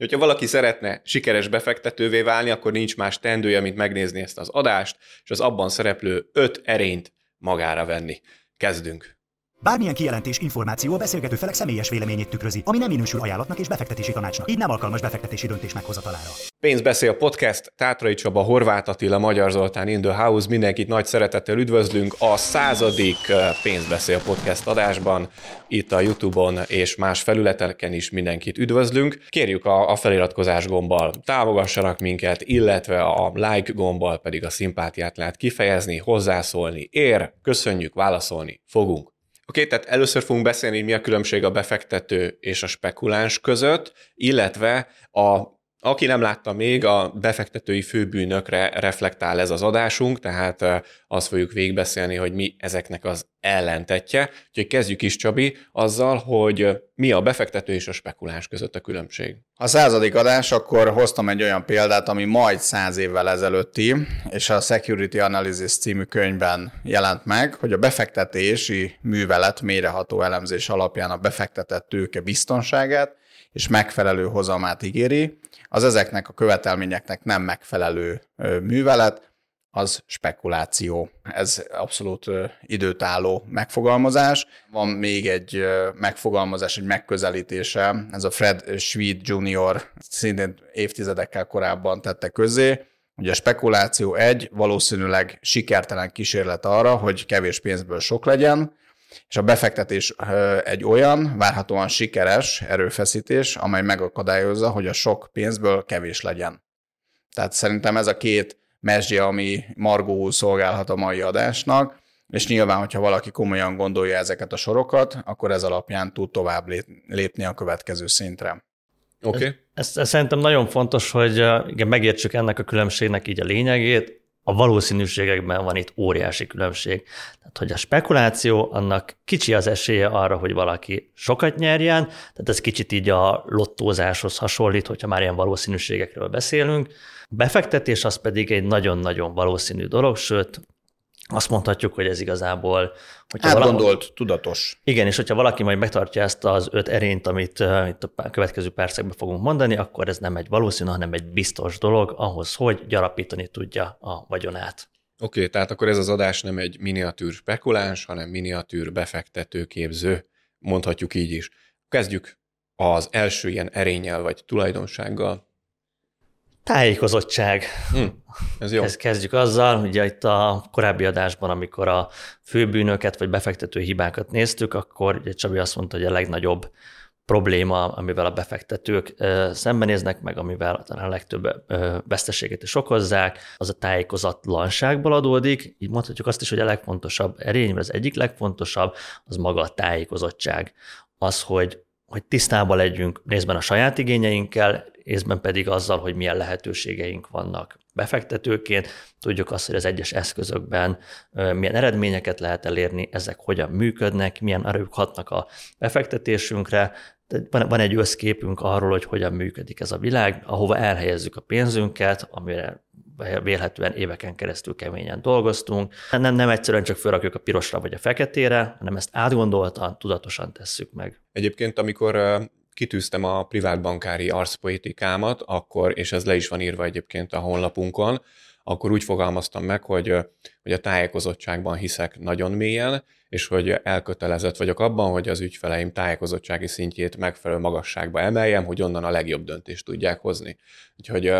Hogyha valaki szeretne sikeres befektetővé válni, akkor nincs más tendője, mint megnézni ezt az adást, és az abban szereplő öt erényt magára venni. Kezdünk! Bármilyen kijelentés, információ a beszélgető felek személyes véleményét tükrözi, ami nem minősül ajánlatnak és befektetési tanácsnak, így nem alkalmas befektetési döntés meghozatalára. Pénzbeszél podcast, Tátrai Csaba, Horváth Attila, Magyar Zoltán in the house, mindenkit nagy szeretettel üdvözlünk a századik Pénzbeszél podcast adásban, itt a Youtube-on és más felületeken is mindenkit üdvözlünk. Kérjük a, a feliratkozás gombbal támogassanak minket, illetve a like gombbal pedig a szimpátiát lehet kifejezni, hozzászólni, ér, köszönjük, válaszolni fogunk. Oké, okay, tehát először fogunk beszélni, hogy mi a különbség a befektető és a spekuláns között, illetve a aki nem látta még, a befektetői főbűnökre reflektál ez az adásunk, tehát azt fogjuk végigbeszélni, hogy mi ezeknek az ellentetje. Úgyhogy kezdjük is, Csabi, azzal, hogy mi a befektető és a spekuláns között a különbség. A századik adás, akkor hoztam egy olyan példát, ami majd száz évvel ezelőtti, és a Security Analysis című könyvben jelent meg, hogy a befektetési művelet méreható elemzés alapján a befektetett tőke biztonságát és megfelelő hozamát ígéri, az ezeknek a követelményeknek nem megfelelő művelet, az spekuláció. Ez abszolút időtálló megfogalmazás. Van még egy megfogalmazás, egy megközelítése, ez a Fred Schweid Jr. szintén évtizedekkel korábban tette közé, hogy a spekuláció egy valószínűleg sikertelen kísérlet arra, hogy kevés pénzből sok legyen, és a befektetés egy olyan, várhatóan sikeres erőfeszítés, amely megakadályozza, hogy a sok pénzből kevés legyen. Tehát szerintem ez a két mesdje, ami margóul szolgálhat a mai adásnak, és nyilván, hogyha valaki komolyan gondolja ezeket a sorokat, akkor ez alapján tud tovább lépni a következő szintre. Oké. Okay. Ez, ez, ez szerintem nagyon fontos, hogy igen, megértsük ennek a különbségnek így a lényegét a valószínűségekben van itt óriási különbség. Tehát, hogy a spekuláció, annak kicsi az esélye arra, hogy valaki sokat nyerjen, tehát ez kicsit így a lottózáshoz hasonlít, hogyha már ilyen valószínűségekről beszélünk. A befektetés az pedig egy nagyon-nagyon valószínű dolog, sőt, azt mondhatjuk, hogy ez igazából... Átgondolt, valaki, tudatos. Igen, és hogyha valaki majd megtartja ezt az öt erényt, amit uh, itt a következő percekben fogunk mondani, akkor ez nem egy valószínű, hanem egy biztos dolog ahhoz, hogy gyarapítani tudja a vagyonát. Oké, okay, tehát akkor ez az adás nem egy miniatűr spekuláns, hanem miniatűr befektetőképző, mondhatjuk így is. Kezdjük az első ilyen erényel vagy tulajdonsággal. Tájékozottság. Hm, ez jó. Ezt kezdjük azzal, ugye itt a korábbi adásban, amikor a főbűnöket vagy befektető hibákat néztük, akkor ugye Csabi azt mondta, hogy a legnagyobb probléma, amivel a befektetők szembenéznek, meg amivel a legtöbb veszteséget is okozzák, az a tájékozatlanságból adódik. Így mondhatjuk azt is, hogy a legfontosabb erény, az egyik legfontosabb, az maga a tájékozottság. Az, hogy hogy tisztában legyünk részben a saját igényeinkkel, részben pedig azzal, hogy milyen lehetőségeink vannak befektetőként. Tudjuk azt, hogy az egyes eszközökben milyen eredményeket lehet elérni, ezek hogyan működnek, milyen erők hatnak a befektetésünkre, van, egy összképünk arról, hogy hogyan működik ez a világ, ahova elhelyezzük a pénzünket, amire vélhetően éveken keresztül keményen dolgoztunk. Nem, nem egyszerűen csak felrakjuk a pirosra vagy a feketére, hanem ezt átgondoltan, tudatosan tesszük meg. Egyébként, amikor kitűztem a privátbankári arszpoétikámat, akkor, és ez le is van írva egyébként a honlapunkon, akkor úgy fogalmaztam meg, hogy, hogy a tájékozottságban hiszek nagyon mélyen, és hogy elkötelezett vagyok abban, hogy az ügyfeleim tájékozottsági szintjét megfelelő magasságba emeljem, hogy onnan a legjobb döntést tudják hozni. Úgyhogy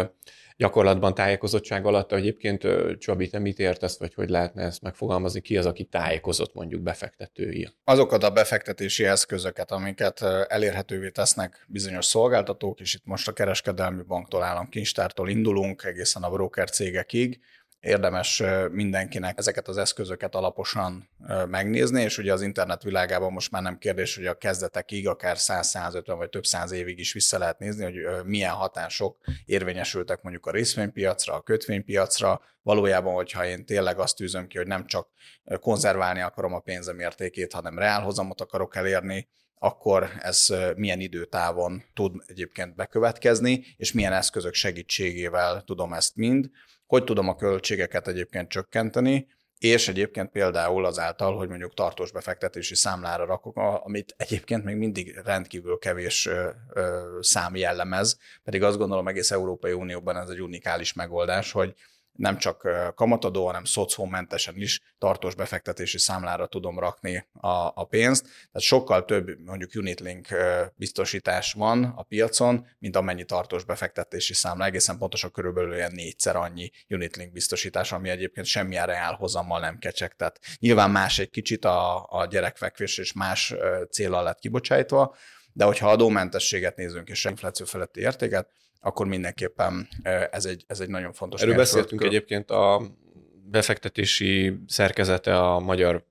gyakorlatban tájékozottság alatt egyébként Csabi, te mit értesz, vagy hogy lehetne ezt megfogalmazni, ki az, aki tájékozott mondjuk befektetői? Azokat a befektetési eszközöket, amiket elérhetővé tesznek bizonyos szolgáltatók, és itt most a kereskedelmi banktól, államkincstártól indulunk, egészen a broker cégekig, érdemes mindenkinek ezeket az eszközöket alaposan megnézni, és ugye az internet világában most már nem kérdés, hogy a kezdetekig, akár 100-150 vagy több száz évig is vissza lehet nézni, hogy milyen hatások érvényesültek mondjuk a részvénypiacra, a kötvénypiacra. Valójában, hogyha én tényleg azt tűzöm ki, hogy nem csak konzerválni akarom a pénzem értékét, hanem reálhozamot akarok elérni, akkor ez milyen időtávon tud egyébként bekövetkezni, és milyen eszközök segítségével tudom ezt mind hogy tudom a költségeket egyébként csökkenteni, és egyébként például azáltal, hogy mondjuk tartós befektetési számlára rakok, amit egyébként még mindig rendkívül kevés szám jellemez, pedig azt gondolom egész Európai Unióban ez egy unikális megoldás, hogy nem csak kamatadó, hanem szocómentesen is tartós befektetési számlára tudom rakni a, a pénzt. Tehát sokkal több mondjuk unitlink biztosítás van a piacon, mint amennyi tartós befektetési számla. Egészen pontosan körülbelül olyan négyszer annyi unitlink biztosítás, ami egyébként semmilyen reál hozammal nem kecsek. Tehát nyilván más egy kicsit a, a gyerekfekvés és más célral lett kibocsájtva, de hogyha adómentességet nézünk és infláció feletti értéket, akkor mindenképpen ez egy, ez egy nagyon fontos Erről beszéltünk egyébként a befektetési szerkezete a magyar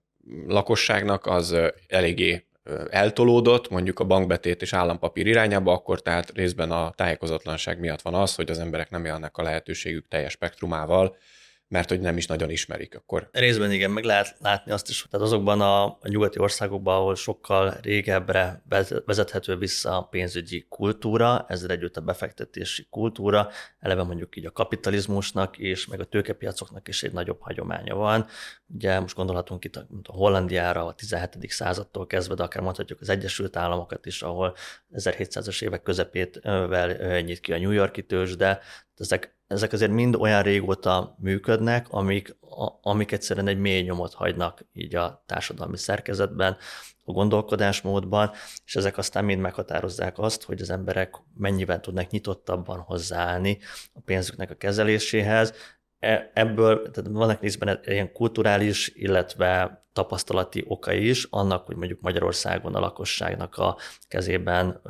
lakosságnak az eléggé eltolódott, mondjuk a bankbetét és állampapír irányába, akkor tehát részben a tájékozatlanság miatt van az, hogy az emberek nem élnek a lehetőségük teljes spektrumával, mert hogy nem is nagyon ismerik akkor. Részben igen, meg lehet látni azt is, tehát azokban a, nyugati országokban, ahol sokkal régebbre vezethető vissza a pénzügyi kultúra, ezzel együtt a befektetési kultúra, eleve mondjuk így a kapitalizmusnak és meg a tőkepiacoknak is egy nagyobb hagyománya van. Ugye most gondolhatunk itt a, a Hollandiára a 17. századtól kezdve, de akár mondhatjuk az Egyesült Államokat is, ahol 1700-as évek közepét nyit ki a New Yorki tőzs, de ezek ezek azért mind olyan régóta működnek, amik, a, amik egyszerűen egy mély nyomot hagynak így a társadalmi szerkezetben, a gondolkodásmódban, és ezek aztán mind meghatározzák azt, hogy az emberek mennyivel tudnak nyitottabban hozzáállni a pénzüknek a kezeléséhez. E, ebből tehát vannak részben ilyen kulturális, illetve tapasztalati okai is annak, hogy mondjuk Magyarországon a lakosságnak a kezében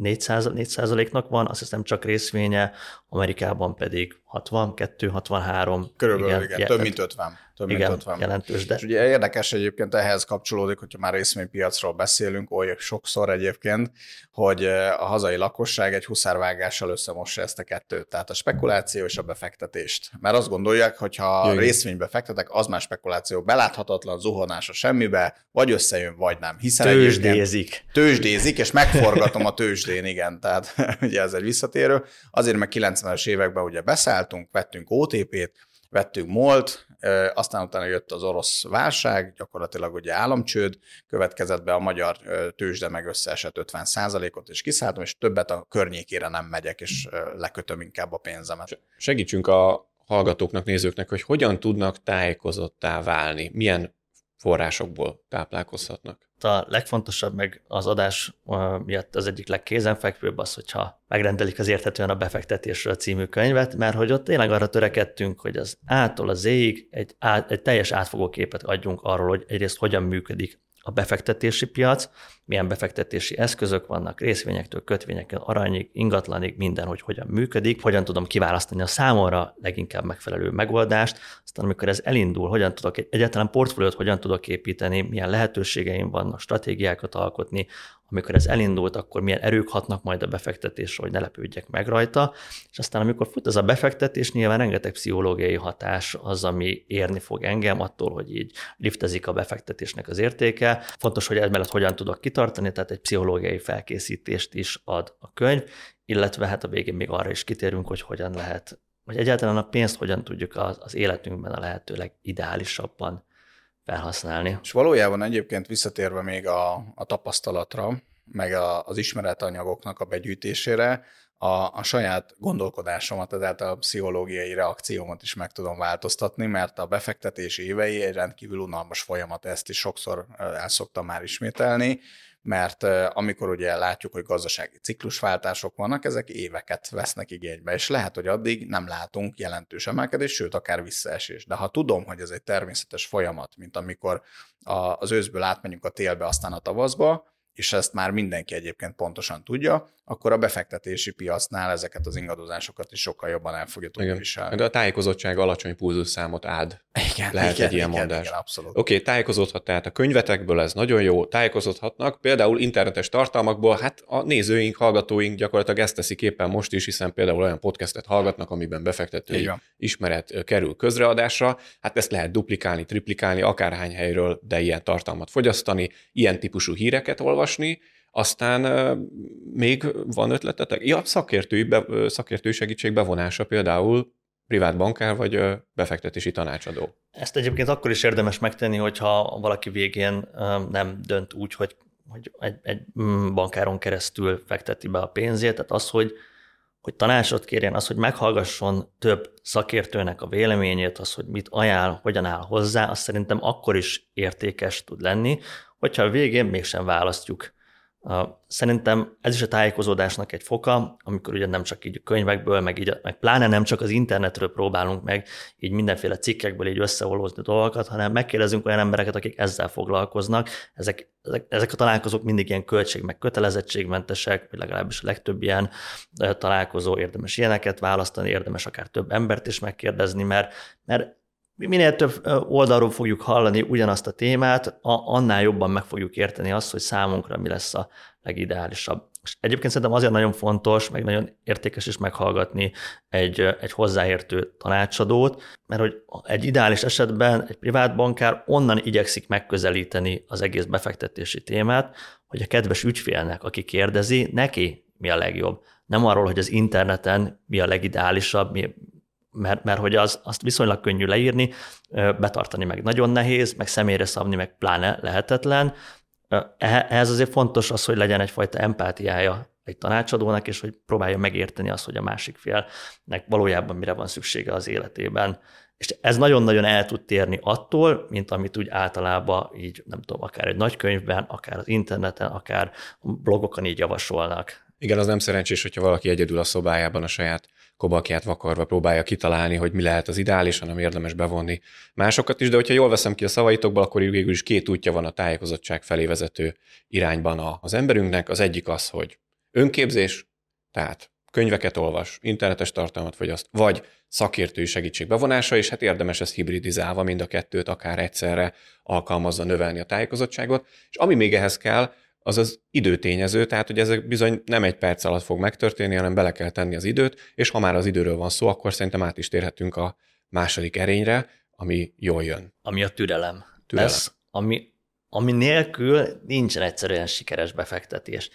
4% nak van, azt hiszem csak részvénye, Amerikában pedig 62, 63. Körülbelül igen, igen több mint 50. Több igen, mint 50. jelentős. De... És ugye érdekes egyébként ehhez kapcsolódik, hogyha már részvénypiacról beszélünk, oly sokszor egyébként, hogy a hazai lakosság egy huszárvágással összemossa ezt a kettőt, tehát a spekuláció és a befektetést. Mert azt gondolják, hogy ha részvénybe fektetek, az már spekuláció, beláthatatlan zuhanás a semmibe, vagy összejön, vagy nem. Hiszen tőzsdézik. Tőzsdézik, és megforgatom a tőzsdén, igen. Tehát ugye ez egy visszatérő. Azért meg 90-es években ugye beszálltunk, vettünk OTP-t, vettünk MOLT, aztán utána jött az orosz válság, gyakorlatilag ugye államcsőd, következett be a magyar tőzsde meg összeesett 50 ot és kiszálltam, és többet a környékére nem megyek, és lekötöm inkább a pénzemet. Segítsünk a hallgatóknak, nézőknek, hogy hogyan tudnak tájékozottá válni, milyen forrásokból táplálkozhatnak a legfontosabb meg az adás miatt az egyik legkézenfekvőbb az, hogyha megrendelik az érthetően a befektetésről című könyvet, mert hogy ott tényleg arra törekedtünk, hogy az ától az éig egy, egy teljes átfogó képet adjunk arról, hogy egyrészt hogyan működik a befektetési piac, milyen befektetési eszközök vannak, részvényektől, kötvényekkel, aranyig, ingatlanig, minden, hogy hogyan működik, hogyan tudom kiválasztani a számomra leginkább megfelelő megoldást, aztán amikor ez elindul, hogyan tudok egyáltalán portfóliót hogyan tudok építeni, milyen lehetőségeim vannak, stratégiákat alkotni, amikor ez elindult, akkor milyen erők hatnak majd a befektetésre, hogy ne lepődjek meg rajta, és aztán amikor fut ez a befektetés, nyilván rengeteg pszichológiai hatás az, ami érni fog engem attól, hogy így liftezik a befektetésnek az értéke. Fontos, hogy emellett hogyan tudok kitartani, tehát egy pszichológiai felkészítést is ad a könyv, illetve hát a végén még arra is kitérünk, hogy hogyan lehet, vagy egyáltalán a pénzt hogyan tudjuk az, az életünkben a lehetőleg ideálisabban felhasználni. És valójában egyébként visszatérve még a, a tapasztalatra, meg a, az ismeretanyagoknak a begyűjtésére, a, a saját gondolkodásomat, tehát a pszichológiai reakciómat is meg tudom változtatni, mert a befektetési évei egy rendkívül unalmas folyamat, ezt is sokszor el szoktam már ismételni, mert amikor ugye látjuk, hogy gazdasági ciklusváltások vannak, ezek éveket vesznek igénybe, és lehet, hogy addig nem látunk jelentős emelkedés, sőt, akár visszaesés. De ha tudom, hogy ez egy természetes folyamat, mint amikor az őszből átmenjünk a télbe, aztán a tavaszba, és ezt már mindenki egyébként pontosan tudja, akkor a befektetési piacnál ezeket az ingadozásokat is sokkal jobban el fogja tudni viselni. De a tájékozottság alacsony pulzusszámot ád. Igen, Lehet igen, egy ilyen igen, mondás. Igen, abszolút. Oké, okay, tájékozódhat tehát a könyvetekből, ez nagyon jó, tájékozódhatnak, például internetes tartalmakból, hát a nézőink, hallgatóink gyakorlatilag ezt teszik éppen most is, hiszen például olyan podcastet hallgatnak, amiben befektetői ismeret kerül közreadásra, hát ezt lehet duplikálni, triplikálni, akárhány helyről, de ilyen tartalmat fogyasztani, ilyen típusú híreket olvasni, aztán még van ötletetek? Ja, szakértői, be, szakértői segítség bevonása például privát bankár vagy befektetési tanácsadó. Ezt egyébként akkor is érdemes megtenni, hogyha valaki végén nem dönt úgy, hogy, hogy egy, egy mm, bankáron keresztül fekteti be a pénzét, tehát az, hogy hogy tanácsot kérjen, az, hogy meghallgasson több szakértőnek a véleményét, az, hogy mit ajánl, hogyan áll hozzá, az szerintem akkor is értékes tud lenni, hogyha a végén mégsem választjuk Szerintem ez is a tájékozódásnak egy foka, amikor ugye nem csak így könyvekből, meg, így, meg pláne nem csak az internetről próbálunk meg így mindenféle cikkekből így összeolózni dolgokat, hanem megkérdezünk olyan embereket, akik ezzel foglalkoznak. Ezek, ezek, ezek a találkozók mindig ilyen költség meg kötelezettségmentesek, vagy legalábbis a legtöbb ilyen találkozó érdemes ilyeneket választani, érdemes akár több embert is megkérdezni, mert, mert minél több oldalról fogjuk hallani ugyanazt a témát, annál jobban meg fogjuk érteni azt, hogy számunkra mi lesz a legideálisabb. És egyébként szerintem azért nagyon fontos, meg nagyon értékes is meghallgatni egy, egy hozzáértő tanácsadót, mert hogy egy ideális esetben egy privát bankár onnan igyekszik megközelíteni az egész befektetési témát, hogy a kedves ügyfélnek, aki kérdezi, neki mi a legjobb. Nem arról, hogy az interneten mi a legideálisabb, mi, mert, mert hogy az, azt viszonylag könnyű leírni, betartani meg nagyon nehéz, meg személyre szabni meg pláne lehetetlen. Ehhez azért fontos az, hogy legyen egyfajta empátiája egy tanácsadónak, és hogy próbálja megérteni azt, hogy a másik félnek valójában mire van szüksége az életében. És ez nagyon-nagyon el tud térni attól, mint amit úgy általában így, nem tudom, akár egy nagykönyvben, akár az interneten, akár blogokon így javasolnak. Igen, az nem szerencsés, hogyha valaki egyedül a szobájában a saját kobakját vakarva próbálja kitalálni, hogy mi lehet az ideális, hanem érdemes bevonni másokat is, de hogyha jól veszem ki a szavaitokból, akkor végül is két útja van a tájékozottság felé vezető irányban az emberünknek. Az egyik az, hogy önképzés, tehát könyveket olvas, internetes tartalmat fogyaszt, vagy szakértői segítség bevonása, és hát érdemes ezt hibridizálva mind a kettőt akár egyszerre alkalmazza növelni a tájékozottságot. És ami még ehhez kell, az az időtényező, tehát hogy ezek bizony nem egy perc alatt fog megtörténni, hanem bele kell tenni az időt, és ha már az időről van szó, akkor szerintem át is térhetünk a második erényre, ami jól jön. Ami a türelem. türelem. Ez, ami, ami nélkül nincsen egyszerűen sikeres befektetés.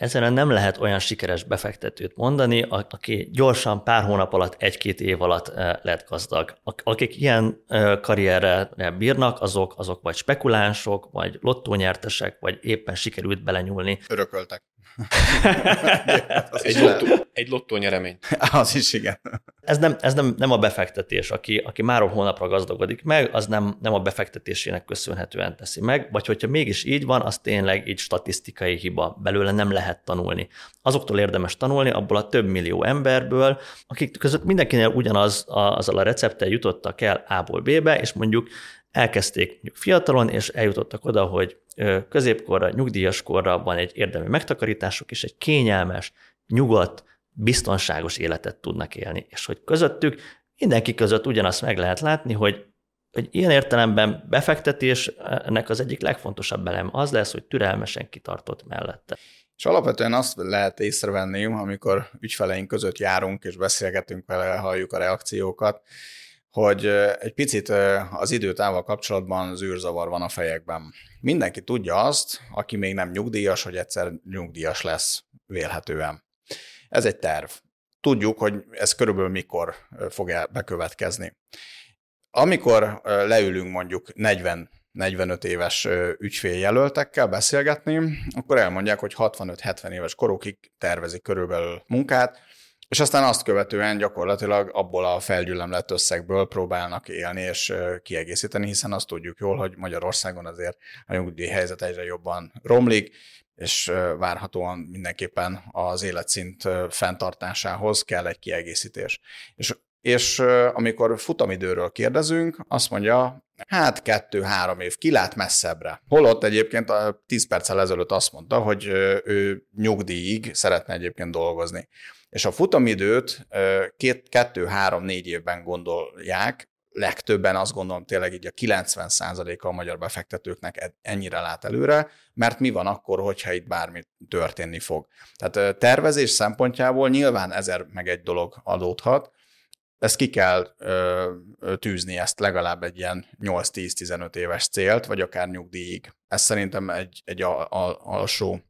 Ezen nem lehet olyan sikeres befektetőt mondani, aki gyorsan pár hónap alatt, egy-két év alatt eh, lett gazdag. Akik ilyen eh, karrierre bírnak, azok, azok vagy spekulánsok, vagy lottónyertesek, vagy éppen sikerült belenyúlni. Örököltek. egy, lottó, egy lottó nyeremény. Az is igen. Ez nem, ez nem, nem a befektetés. Aki, aki már hónapra gazdagodik meg, az nem, nem a befektetésének köszönhetően teszi meg, vagy hogyha mégis így van, az tényleg így statisztikai hiba. Belőle nem lehet tanulni. Azoktól érdemes tanulni, abból a több millió emberből, akik között mindenkinél ugyanaz a, azzal a recepttel jutottak el A-ból B-be, és mondjuk elkezdték fiatalon, és eljutottak oda, hogy középkorra, nyugdíjas korra van egy érdemi megtakarításuk, és egy kényelmes, nyugodt, biztonságos életet tudnak élni. És hogy közöttük, mindenki között ugyanazt meg lehet látni, hogy hogy ilyen értelemben befektetésnek az egyik legfontosabb elem az lesz, hogy türelmesen kitartott mellette. És alapvetően azt lehet észrevenni, amikor ügyfeleink között járunk és beszélgetünk vele, halljuk a reakciókat, hogy egy picit az időtával kapcsolatban zűrzavar van a fejekben. Mindenki tudja azt, aki még nem nyugdíjas, hogy egyszer nyugdíjas lesz vélhetően. Ez egy terv. Tudjuk, hogy ez körülbelül mikor fog bekövetkezni. Amikor leülünk mondjuk 40 45 éves ügyféljelöltekkel beszélgetni, akkor elmondják, hogy 65-70 éves korukig tervezik körülbelül munkát, és aztán azt követően gyakorlatilag abból a felgyülemlett összegből próbálnak élni és kiegészíteni, hiszen azt tudjuk jól, hogy Magyarországon azért a nyugdíj helyzet egyre jobban romlik, és várhatóan mindenképpen az életszint fenntartásához kell egy kiegészítés. És és amikor futamidőről kérdezünk, azt mondja, hát kettő-három év, kilát messzebbre. Holott egyébként a 10 perccel ezelőtt azt mondta, hogy ő nyugdíjig szeretne egyébként dolgozni. És a futamidőt két, kettő, három, négy évben gondolják, legtöbben azt gondolom tényleg így a 90%-a a magyar befektetőknek ennyire lát előre, mert mi van akkor, hogyha itt bármi történni fog. Tehát tervezés szempontjából nyilván ezer meg egy dolog adódhat, ezt ki kell ö, tűzni, ezt legalább egy ilyen 8-10-15 éves célt, vagy akár nyugdíjig. Ez szerintem egy, egy a, alsó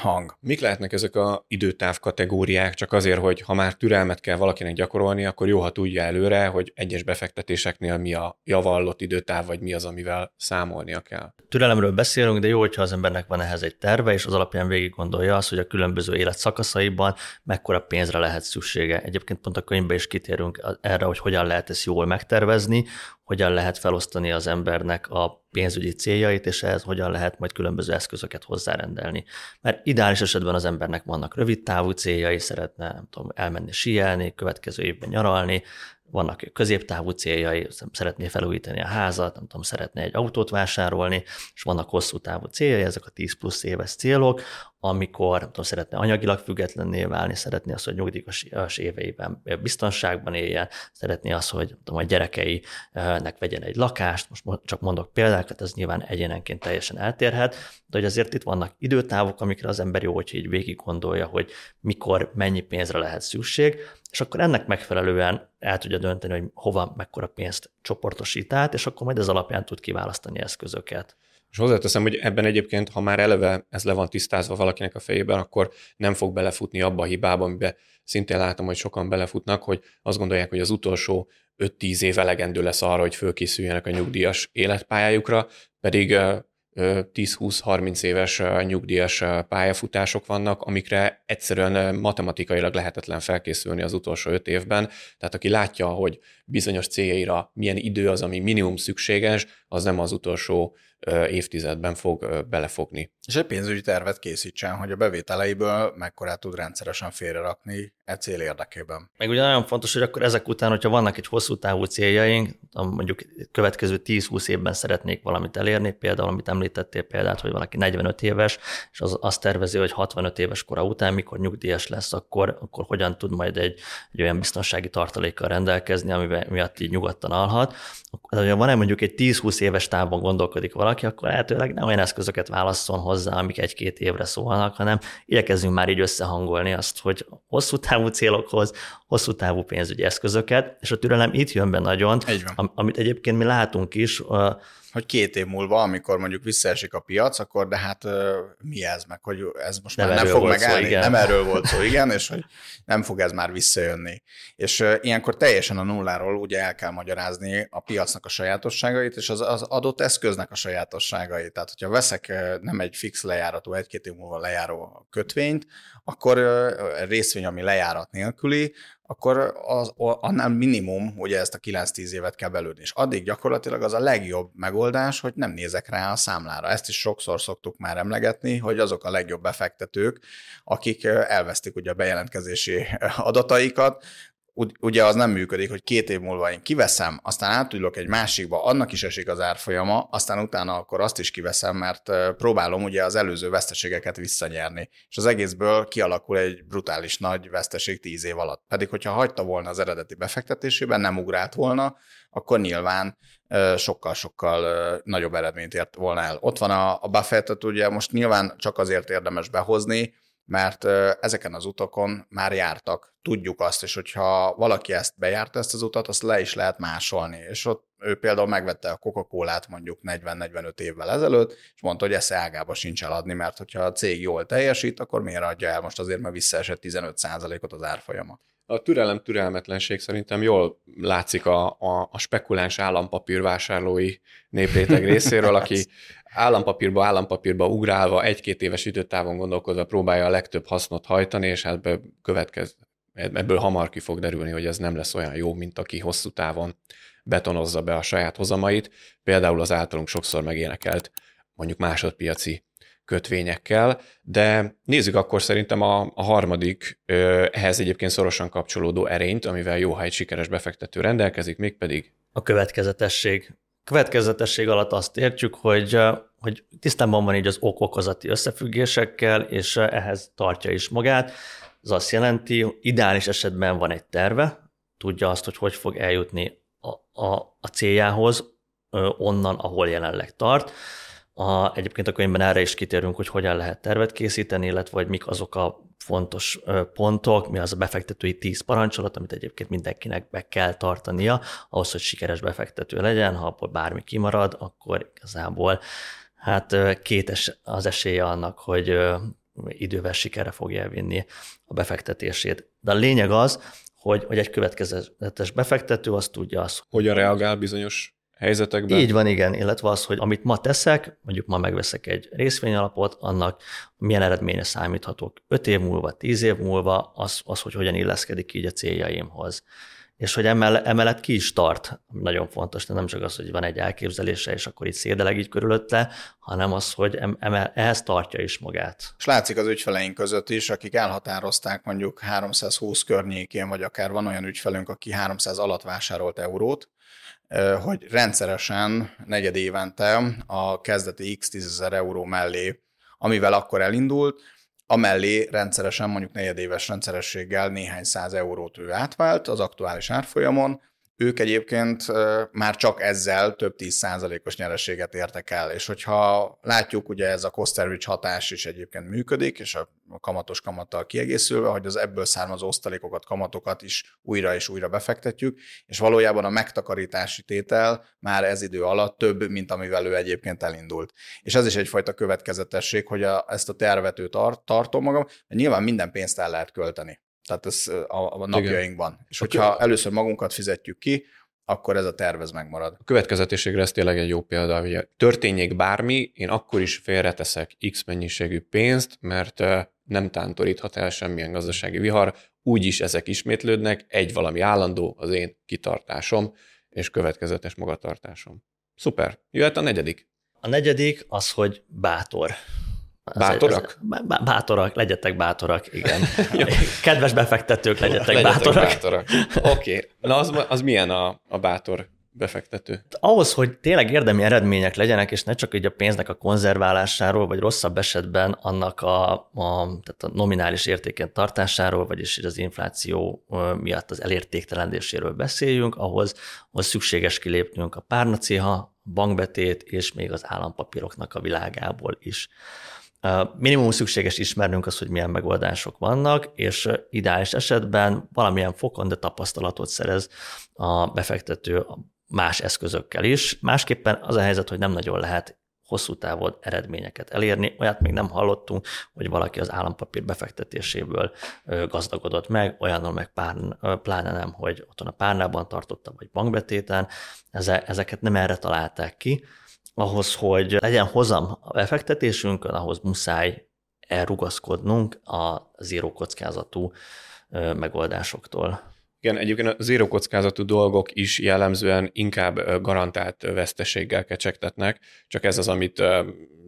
hang. Mik lehetnek ezek a időtáv kategóriák, csak azért, hogy ha már türelmet kell valakinek gyakorolni, akkor jó, ha tudja előre, hogy egyes befektetéseknél mi a javallott időtáv, vagy mi az, amivel számolnia kell. Türelemről beszélünk, de jó, hogyha az embernek van ehhez egy terve, és az alapján végig gondolja azt, hogy a különböző életszakaszaiban mekkora pénzre lehet szüksége. Egyébként pont a könyvben is kitérünk erre, hogy hogyan lehet ezt jól megtervezni, hogyan lehet felosztani az embernek a pénzügyi céljait, és ehhez hogyan lehet majd különböző eszközöket hozzárendelni. Mert ideális esetben az embernek vannak rövid távú céljai, szeretne nem tudom, elmenni síelni, következő évben nyaralni, vannak középtávú céljai, szeretné felújítani a házat, nem tudom, szeretné egy autót vásárolni, és vannak hosszú távú céljai, ezek a 10 plusz éves célok, amikor tudom, szeretne anyagilag függetlenné válni, szeretné azt, hogy nyugdíjas éveiben biztonságban éljen, szeretné azt, hogy tudom, a gyerekeinek vegyen egy lakást, most csak mondok példákat, ez nyilván egyénenként teljesen eltérhet, de hogy azért itt vannak időtávok, amikre az ember jó, hogy így végig gondolja, hogy mikor, mennyi pénzre lehet szükség, és akkor ennek megfelelően el tudja dönteni, hogy hova, mekkora pénzt csoportosít át, és akkor majd ez alapján tud kiválasztani eszközöket. És hozzáteszem, hogy ebben egyébként, ha már eleve ez le van tisztázva valakinek a fejében, akkor nem fog belefutni abba a hibába, amiben szintén látom, hogy sokan belefutnak, hogy azt gondolják, hogy az utolsó 5-10 év elegendő lesz arra, hogy fölkészüljenek a nyugdíjas életpályájukra, pedig 10-20-30 éves nyugdíjas pályafutások vannak, amikre egyszerűen matematikailag lehetetlen felkészülni az utolsó öt évben. Tehát aki látja, hogy bizonyos céljaira milyen idő az, ami minimum szükséges, az nem az utolsó évtizedben fog belefogni. És egy pénzügyi tervet készítsen, hogy a bevételeiből mekkorát tud rendszeresen félrerakni e cél érdekében. Meg ugye nagyon fontos, hogy akkor ezek után, hogyha vannak egy hosszú távú céljaink, mondjuk következő 10-20 évben szeretnék valamit elérni, például amit említettél példát, hogy valaki 45 éves, és az, azt tervezi, hogy 65 éves kora után, mikor nyugdíjas lesz, akkor, akkor hogyan tud majd egy, egy olyan biztonsági tartalékkal rendelkezni, amivel miatt így nyugodtan alhat. Ha van-e mondjuk egy 10-20 éves távon gondolkodik valaki, akkor lehetőleg nem olyan eszközöket válasszon hozzá, amik egy-két évre szólnak, hanem igyekezzünk már így összehangolni azt, hogy hosszú távú célokhoz, hosszú távú pénzügyi eszközöket, és a türelem itt jön be nagyon, amit egyébként mi látunk is, hogy két év múlva, amikor mondjuk visszaesik a piac, akkor de hát mi ez meg, hogy ez most nem már nem fog megállni. Szó, nem erről volt szó, igen, és hogy nem fog ez már visszajönni. És ilyenkor teljesen a nulláról ugye el kell magyarázni a piacnak a sajátosságait, és az, az adott eszköznek a sajátosságait. Tehát, hogyha veszek nem egy fix lejáratú, egy-két év múlva lejáró kötvényt, akkor részvény, ami lejárat nélküli, akkor az, annál minimum ugye ezt a 9-10 évet kell belőni. És addig gyakorlatilag az a legjobb megoldás, hogy nem nézek rá a számlára. Ezt is sokszor szoktuk már emlegetni, hogy azok a legjobb befektetők, akik elvesztik ugye a bejelentkezési adataikat, ugye az nem működik, hogy két év múlva én kiveszem, aztán átülök egy másikba, annak is esik az árfolyama, aztán utána akkor azt is kiveszem, mert próbálom ugye az előző veszteségeket visszanyerni. És az egészből kialakul egy brutális nagy veszteség tíz év alatt. Pedig, hogyha hagyta volna az eredeti befektetésében, nem ugrált volna, akkor nyilván sokkal-sokkal nagyobb eredményt ért volna el. Ott van a, Buffettet, ugye most nyilván csak azért érdemes behozni, mert ezeken az utakon már jártak, tudjuk azt, és hogyha valaki ezt bejárta ezt az utat, azt le is lehet másolni. És ott ő például megvette a Coca-Colát mondjuk 40-45 évvel ezelőtt, és mondta, hogy ezt ágába sincs eladni, mert hogyha a cég jól teljesít, akkor miért adja el most azért, mert visszaesett 15%-ot az árfolyama. A türelem türelmetlenség szerintem jól látszik a, a, a spekuláns állampapírvásárlói népréteg részéről, aki állampapírba, állampapírba ugrálva, egy-két éves időtávon gondolkodva próbálja a legtöbb hasznot hajtani, és hát következ, ebből hamar ki fog derülni, hogy ez nem lesz olyan jó, mint aki hosszú távon betonozza be a saját hozamait, például az általunk sokszor megénekelt mondjuk másodpiaci kötvényekkel, de nézzük akkor szerintem a, a harmadik, ehhez egyébként szorosan kapcsolódó erényt, amivel jó, egy sikeres befektető rendelkezik, mégpedig a következetesség. Következetesség alatt azt értjük, hogy, hogy tisztában van így az ok-okozati összefüggésekkel, és ehhez tartja is magát. Ez azt jelenti, ideális esetben van egy terve, tudja azt, hogy hogy fog eljutni a, a, a céljához, onnan, ahol jelenleg tart. A, egyébként a könyvben erre is kitérünk, hogy hogyan lehet tervet készíteni, illetve hogy mik azok a fontos pontok, mi az a befektetői tíz parancsolat, amit egyébként mindenkinek be kell tartania, ahhoz, hogy sikeres befektető legyen, ha abból bármi kimarad, akkor igazából hát két es, az esélye annak, hogy idővel sikerre fogja elvinni a befektetését. De a lényeg az, hogy, hogy egy következetes befektető azt tudja azt. Hogyan reagál bizonyos helyzetekben? Így van, igen, illetve az, hogy amit ma teszek, mondjuk ma megveszek egy részvényalapot, annak milyen eredménye számíthatok 5 év múlva, 10 év múlva, az, az hogy hogyan illeszkedik így a céljaimhoz és hogy emellett, emellett ki is tart, nagyon fontos, de nem csak az, hogy van egy elképzelése, és akkor itt szédeleg így körülötte, hanem az, hogy emel, ehhez tartja is magát. És látszik az ügyfeleink között is, akik elhatározták mondjuk 320 környékén, vagy akár van olyan ügyfelünk, aki 300 alatt vásárolt eurót, hogy rendszeresen negyed évente a kezdeti x 10 euró mellé, amivel akkor elindult, amellé rendszeresen, mondjuk negyedéves rendszerességgel néhány száz eurót ő átvált az aktuális árfolyamon, ők egyébként már csak ezzel több tíz százalékos nyereséget értek el, és hogyha látjuk, ugye ez a cost hatás is egyébként működik, és a kamatos kamattal kiegészülve, hogy az ebből származó osztalékokat, kamatokat is újra és újra befektetjük, és valójában a megtakarítási tétel már ez idő alatt több, mint amivel ő egyébként elindult. És ez is egyfajta következetesség, hogy a, ezt a tervető tart, tartom magam, nyilván minden pénzt el lehet költeni. Tehát ez a, a napjainkban. Igen. És hogyha először magunkat fizetjük ki, akkor ez a tervez megmarad. A következetességre ez tényleg egy jó példa, hogy történjék bármi, én akkor is félreteszek X mennyiségű pénzt, mert nem tántoríthat el semmilyen gazdasági vihar, úgyis ezek ismétlődnek, egy valami állandó, az én kitartásom és következetes magatartásom. Szuper. Jöhet a negyedik. A negyedik az, hogy bátor. Bátorak? Ez, bátorak, legyetek bátorak, igen. Kedves befektetők, legyetek, legyetek bátorak. bátorak. Oké, okay. na az, az milyen a, a bátor befektető? Ahhoz, hogy tényleg érdemi eredmények legyenek, és ne csak így a pénznek a konzerválásáról, vagy rosszabb esetben annak a, a, tehát a nominális értéken tartásáról, vagyis az infláció miatt az elértéktelendéséről beszéljünk, ahhoz, ahhoz szükséges kilépnünk a párnacéha, bankbetét és még az állampapíroknak a világából is. Minimum szükséges ismernünk az, hogy milyen megoldások vannak, és ideális esetben valamilyen fokon, de tapasztalatot szerez a befektető más eszközökkel is. Másképpen az a helyzet, hogy nem nagyon lehet hosszú távon eredményeket elérni. Olyat még nem hallottunk, hogy valaki az állampapír befektetéséből gazdagodott meg, olyanon meg pár, pláne nem, hogy otthon a párnában tartotta, vagy bankbetéten. Ezeket nem erre találták ki, ahhoz, hogy legyen hozam a befektetésünkön, ahhoz muszáj elrugaszkodnunk a zéró kockázatú megoldásoktól. Igen, egyébként a zéró kockázatú dolgok is jellemzően inkább garantált veszteséggel kecsegtetnek, csak ez az, amit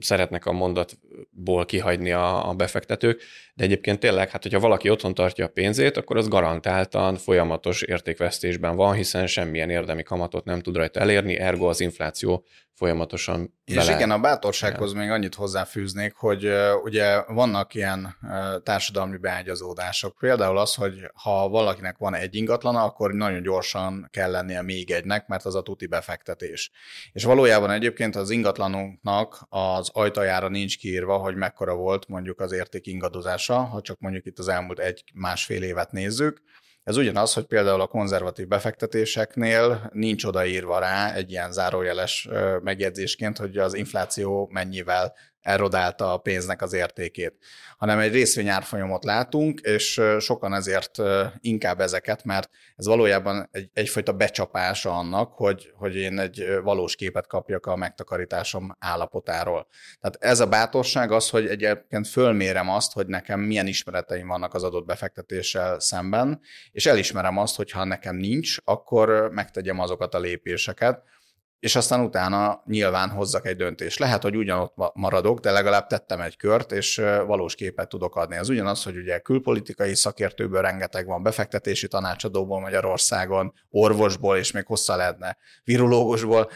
szeretnek a mondatból kihagyni a, befektetők, de egyébként tényleg, hát hogyha valaki otthon tartja a pénzét, akkor az garantáltan folyamatos értékvesztésben van, hiszen semmilyen érdemi kamatot nem tud rajta elérni, ergo az infláció folyamatosan És bele... igen, a bátorsághoz még annyit hozzáfűznék, hogy ugye vannak ilyen társadalmi beágyazódások. Például az, hogy ha valakinek van egy ingatlana, akkor nagyon gyorsan kell lennie még egynek, mert az a tuti befektetés. És valójában egyébként az ingatlanunknak az ajtajára nincs kiírva, hogy mekkora volt mondjuk az érték ingadozása, ha csak mondjuk itt az elmúlt egy-másfél évet nézzük, ez ugyanaz, hogy például a konzervatív befektetéseknél nincs odaírva rá egy ilyen zárójeles megjegyzésként, hogy az infláció mennyivel erodálta a pénznek az értékét, hanem egy részvényárfolyamot látunk, és sokan ezért inkább ezeket, mert ez valójában egy, egyfajta becsapása annak, hogy, hogy én egy valós képet kapjak a megtakarításom állapotáról. Tehát ez a bátorság az, hogy egyébként fölmérem azt, hogy nekem milyen ismereteim vannak az adott befektetéssel szemben, és elismerem azt, hogy ha nekem nincs, akkor megtegyem azokat a lépéseket, és aztán utána nyilván hozzak egy döntést. Lehet, hogy ugyanott maradok, de legalább tettem egy kört, és valós képet tudok adni. Az ugyanaz, hogy ugye külpolitikai szakértőből rengeteg van, befektetési tanácsadóból Magyarországon, orvosból, és még hossza lehetne, virológusból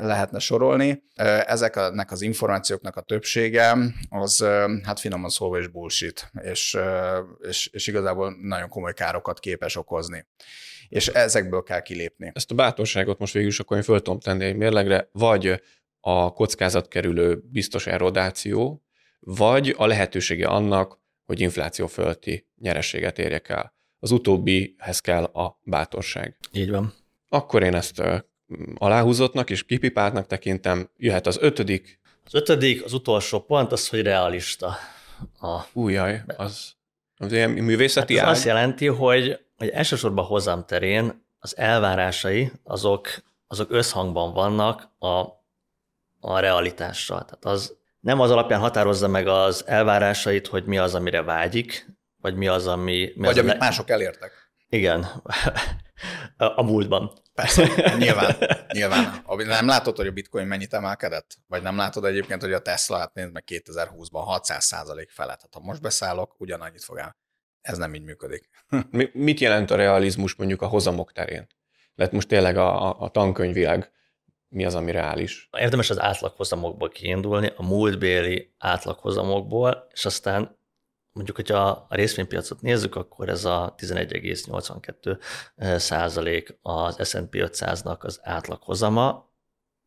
lehetne sorolni. Ezeknek az információknak a többsége az hát finoman szólva is bullshit, és, és, és igazából nagyon komoly károkat képes okozni és ezekből kell kilépni. Ezt a bátorságot most végül is akkor én föl tudom tenni egy mérlegre, vagy a kockázat kerülő biztos erodáció, vagy a lehetősége annak, hogy infláció fölti nyereséget érjek el. Az utóbbihez kell a bátorság. Így van. Akkor én ezt aláhúzottnak és kipipáltnak tekintem. Jöhet az ötödik. Az ötödik, az utolsó pont az, hogy realista a... Újjaj, az, az ilyen művészeti hát ez ág? azt jelenti, hogy, hogy elsősorban hozzám terén az elvárásai azok, azok összhangban vannak a, a realitással. Tehát az nem az alapján határozza meg az elvárásait, hogy mi az, amire vágyik, vagy mi az, ami... Mi Vagy az, amit le- mások elértek. Igen, a múltban. Persze, nyilván, nyilván. Nem látod, hogy a bitcoin mennyit emelkedett? Vagy nem látod egyébként, hogy a Tesla, hát nézd meg 2020-ban 600 százalék felett. Hát ha most beszállok, ugyanannyit fog el. Ez nem így működik. Mi- Mit jelent a realizmus mondjuk a hozamok terén? Lehet most tényleg a, a, a tankönyvileg mi az, ami reális? Érdemes az átlaghozamokból kiindulni, a múltbéli átlaghozamokból, és aztán mondjuk, hogyha a részvénypiacot nézzük, akkor ez a 11,82 százalék az S&P 500-nak az átlaghozama,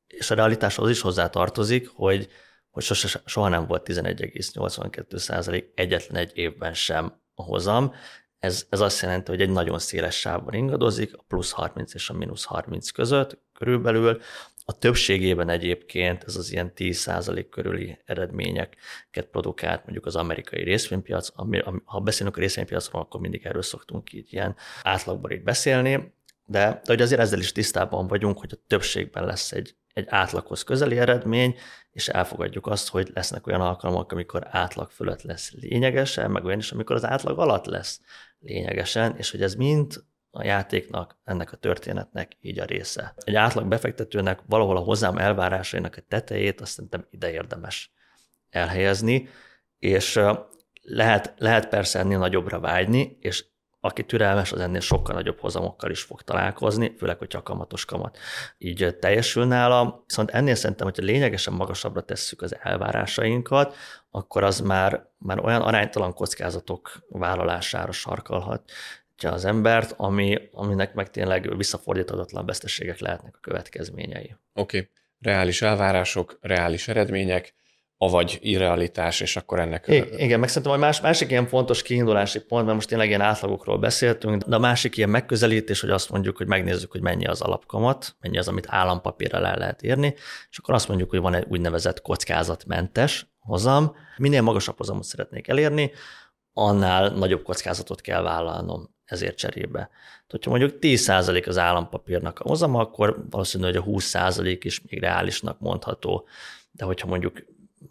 és a realitáshoz is hozzá tartozik, hogy, hogy sose, soha nem volt 11,82 százalék egyetlen egy évben sem a hozam. Ez, ez azt jelenti, hogy egy nagyon széles sávban ingadozik, a plusz 30 és a mínusz 30 között körülbelül. A többségében egyébként ez az ilyen 10% körüli eredményeket produkált mondjuk az amerikai részvénypiac. Ami, ami, ha beszélünk a részvénypiacról, akkor mindig erről szoktunk így ilyen átlagban így beszélni, de, de hogy azért ezzel is tisztában vagyunk, hogy a többségben lesz egy, egy átlaghoz közeli eredmény, és elfogadjuk azt, hogy lesznek olyan alkalmak, amikor átlag fölött lesz lényegesen, meg olyan is, amikor az átlag alatt lesz lényegesen, és hogy ez mind a játéknak, ennek a történetnek így a része. Egy átlag befektetőnek valahol a hozzám elvárásainak a tetejét azt szerintem ide érdemes elhelyezni, és lehet, lehet persze ennél nagyobbra vágyni, és aki türelmes, az ennél sokkal nagyobb hozamokkal is fog találkozni, főleg, hogyha a kamatos kamat így teljesül nála. Viszont ennél szerintem, hogyha lényegesen magasabbra tesszük az elvárásainkat, akkor az már, már olyan aránytalan kockázatok vállalására sarkalhat az embert, ami, aminek meg tényleg visszafordíthatatlan veszteségek lehetnek a következményei. Oké, okay. reális elvárások, reális eredmények, avagy irrealitás, és akkor ennek... I- igen, meg szerintem a más, másik ilyen fontos kiindulási pont, mert most tényleg ilyen átlagokról beszéltünk, de a másik ilyen megközelítés, hogy azt mondjuk, hogy megnézzük, hogy mennyi az alapkamat, mennyi az, amit állampapírral el lehet érni, és akkor azt mondjuk, hogy van egy úgynevezett kockázatmentes hozam. Minél magasabb hozamot szeretnék elérni, annál nagyobb kockázatot kell vállalnom ezért cserébe. Tehát, hogyha mondjuk 10% az állampapírnak a hozama, akkor valószínű, hogy a 20% is még reálisnak mondható. De hogyha mondjuk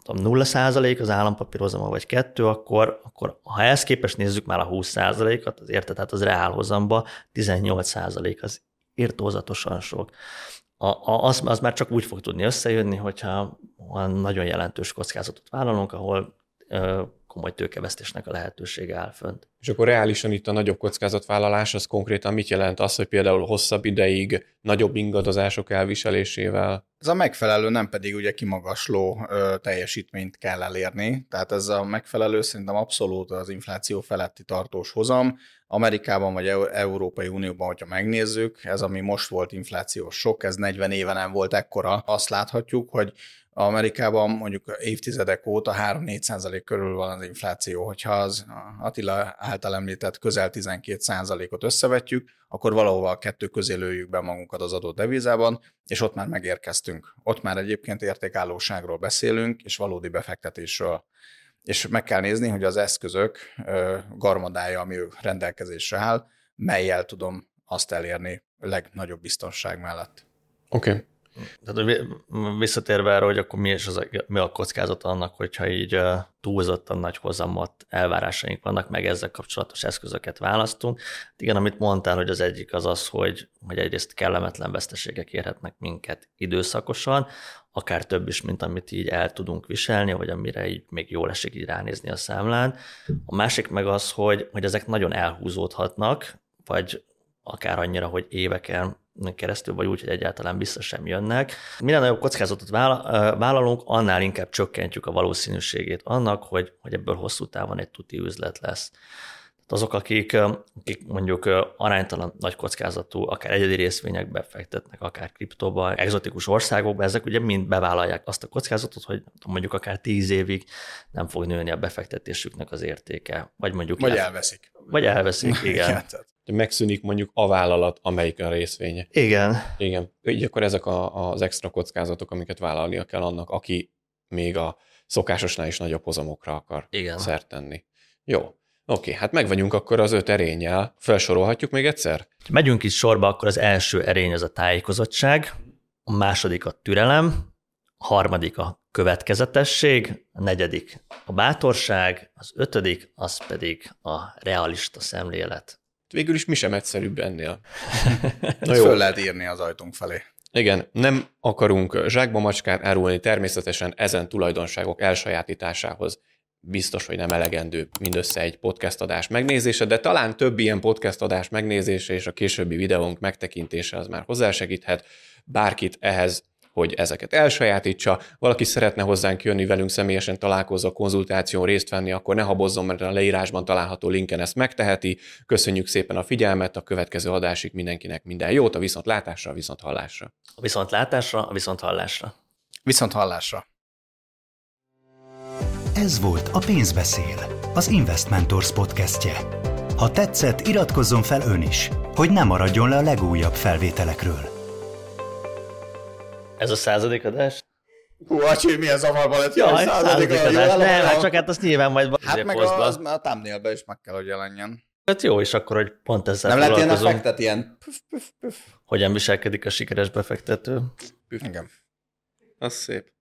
tudom, 0% az állampapír hozama, vagy 2, akkor, akkor ha ezt képest nézzük már a 20%-at, az érted, tehát az reál hozamba 18% az irtózatosan sok. A, a, az, az már csak úgy fog tudni összejönni, hogyha nagyon jelentős kockázatot vállalunk, ahol ö, komoly tőkevesztésnek a lehetősége áll fönt. És akkor reálisan itt a nagyobb kockázatvállalás, az konkrétan mit jelent az, hogy például hosszabb ideig nagyobb ingadozások elviselésével? Ez a megfelelő, nem pedig ugye kimagasló ö, teljesítményt kell elérni. Tehát ez a megfelelő szerintem abszolút az infláció feletti tartós hozam. Amerikában vagy Európai Unióban, hogyha megnézzük, ez ami most volt inflációs sok, ez 40 éve nem volt ekkora. Azt láthatjuk, hogy Amerikában mondjuk évtizedek óta 3-4 százalék körül van az infláció. Hogyha az Attila által említett közel 12 százalékot összevetjük, akkor valahova a kettő közé lőjük be magunkat az adott devizában, és ott már megérkeztünk. Ott már egyébként értékállóságról beszélünk, és valódi befektetésről. És meg kell nézni, hogy az eszközök garmadája, ami rendelkezésre áll, melyel tudom azt elérni legnagyobb biztonság mellett. Oké. Okay. Tehát visszatérve erre, hogy akkor mi, is az, mi a kockázat annak, hogyha így túlzottan nagy hozamot elvárásaink vannak, meg ezzel kapcsolatos eszközöket választunk. Hát igen, amit mondtál, hogy az egyik az az, hogy, hogy egyrészt kellemetlen veszteségek érhetnek minket időszakosan, akár több is, mint amit így el tudunk viselni, vagy amire így még jól esik így ránézni a számlán. A másik meg az, hogy, hogy ezek nagyon elhúzódhatnak, vagy akár annyira, hogy éveken keresztül, vagy úgy, hogy egyáltalán vissza sem jönnek. Minden nagyobb kockázatot vállalunk, annál inkább csökkentjük a valószínűségét annak, hogy, hogy ebből hosszú távon egy tuti üzlet lesz. Azok, akik, akik mondjuk aránytalan nagy kockázatú, akár egyedi részvényekbe fektetnek, akár kriptóba, exotikus országokba, ezek ugye mind bevállalják azt a kockázatot, hogy mondjuk akár tíz évig nem fog nőni a befektetésüknek az értéke. Vagy mondjuk... Vagy elveszik. Vagy elveszik, igen megszűnik mondjuk a vállalat, amelyik a részvénye. Igen. Igen. Így akkor ezek a, az extra kockázatok, amiket vállalnia kell annak, aki még a szokásosnál is nagyobb hozamokra akar Igen. szert tenni. Jó. Oké, hát meg vagyunk akkor az öt erényel. Felsorolhatjuk még egyszer? Ha megyünk itt sorba, akkor az első erény az a tájékozottság, a második a türelem, a harmadik a következetesség, a negyedik a bátorság, az ötödik az pedig a realista szemlélet. Végül is mi sem egyszerűbb ennél. Na jó, föl lehet írni az ajtunk felé. igen, nem akarunk zsákba macskát árulni, természetesen ezen tulajdonságok elsajátításához biztos, hogy nem elegendő mindössze egy podcast adás megnézése, de talán több ilyen podcast adás megnézése és a későbbi videónk megtekintése az már hozzásegíthet bárkit ehhez, hogy ezeket elsajátítsa. Valaki szeretne hozzánk jönni, velünk személyesen találkozó konzultáción részt venni, akkor ne habozzon, mert a leírásban található linken ezt megteheti. Köszönjük szépen a figyelmet, a következő adásig mindenkinek minden jót, a viszontlátásra, a viszont hallásra. A viszontlátásra, a viszonthallásra. Viszont hallásra. Ez volt a Pénzbeszél, az Investmentors podcastje. Ha tetszett, iratkozzon fel ön is, hogy ne maradjon le a legújabb felvételekről. Ez a századik adás? Hú, acsi, milyen zavarba lett. Jaj, Jaj, századik századik adás. Nem, hát csak hát azt nyilván majd Hát meg posztba. az, a thumbnailbe is meg kell, hogy jelenjen. Hát jó is akkor, hogy pont ezzel Nem lehet ilyen effektet, ilyen püf, püf, püf. Hogyan viselkedik a sikeres befektető. Igen. Az szép.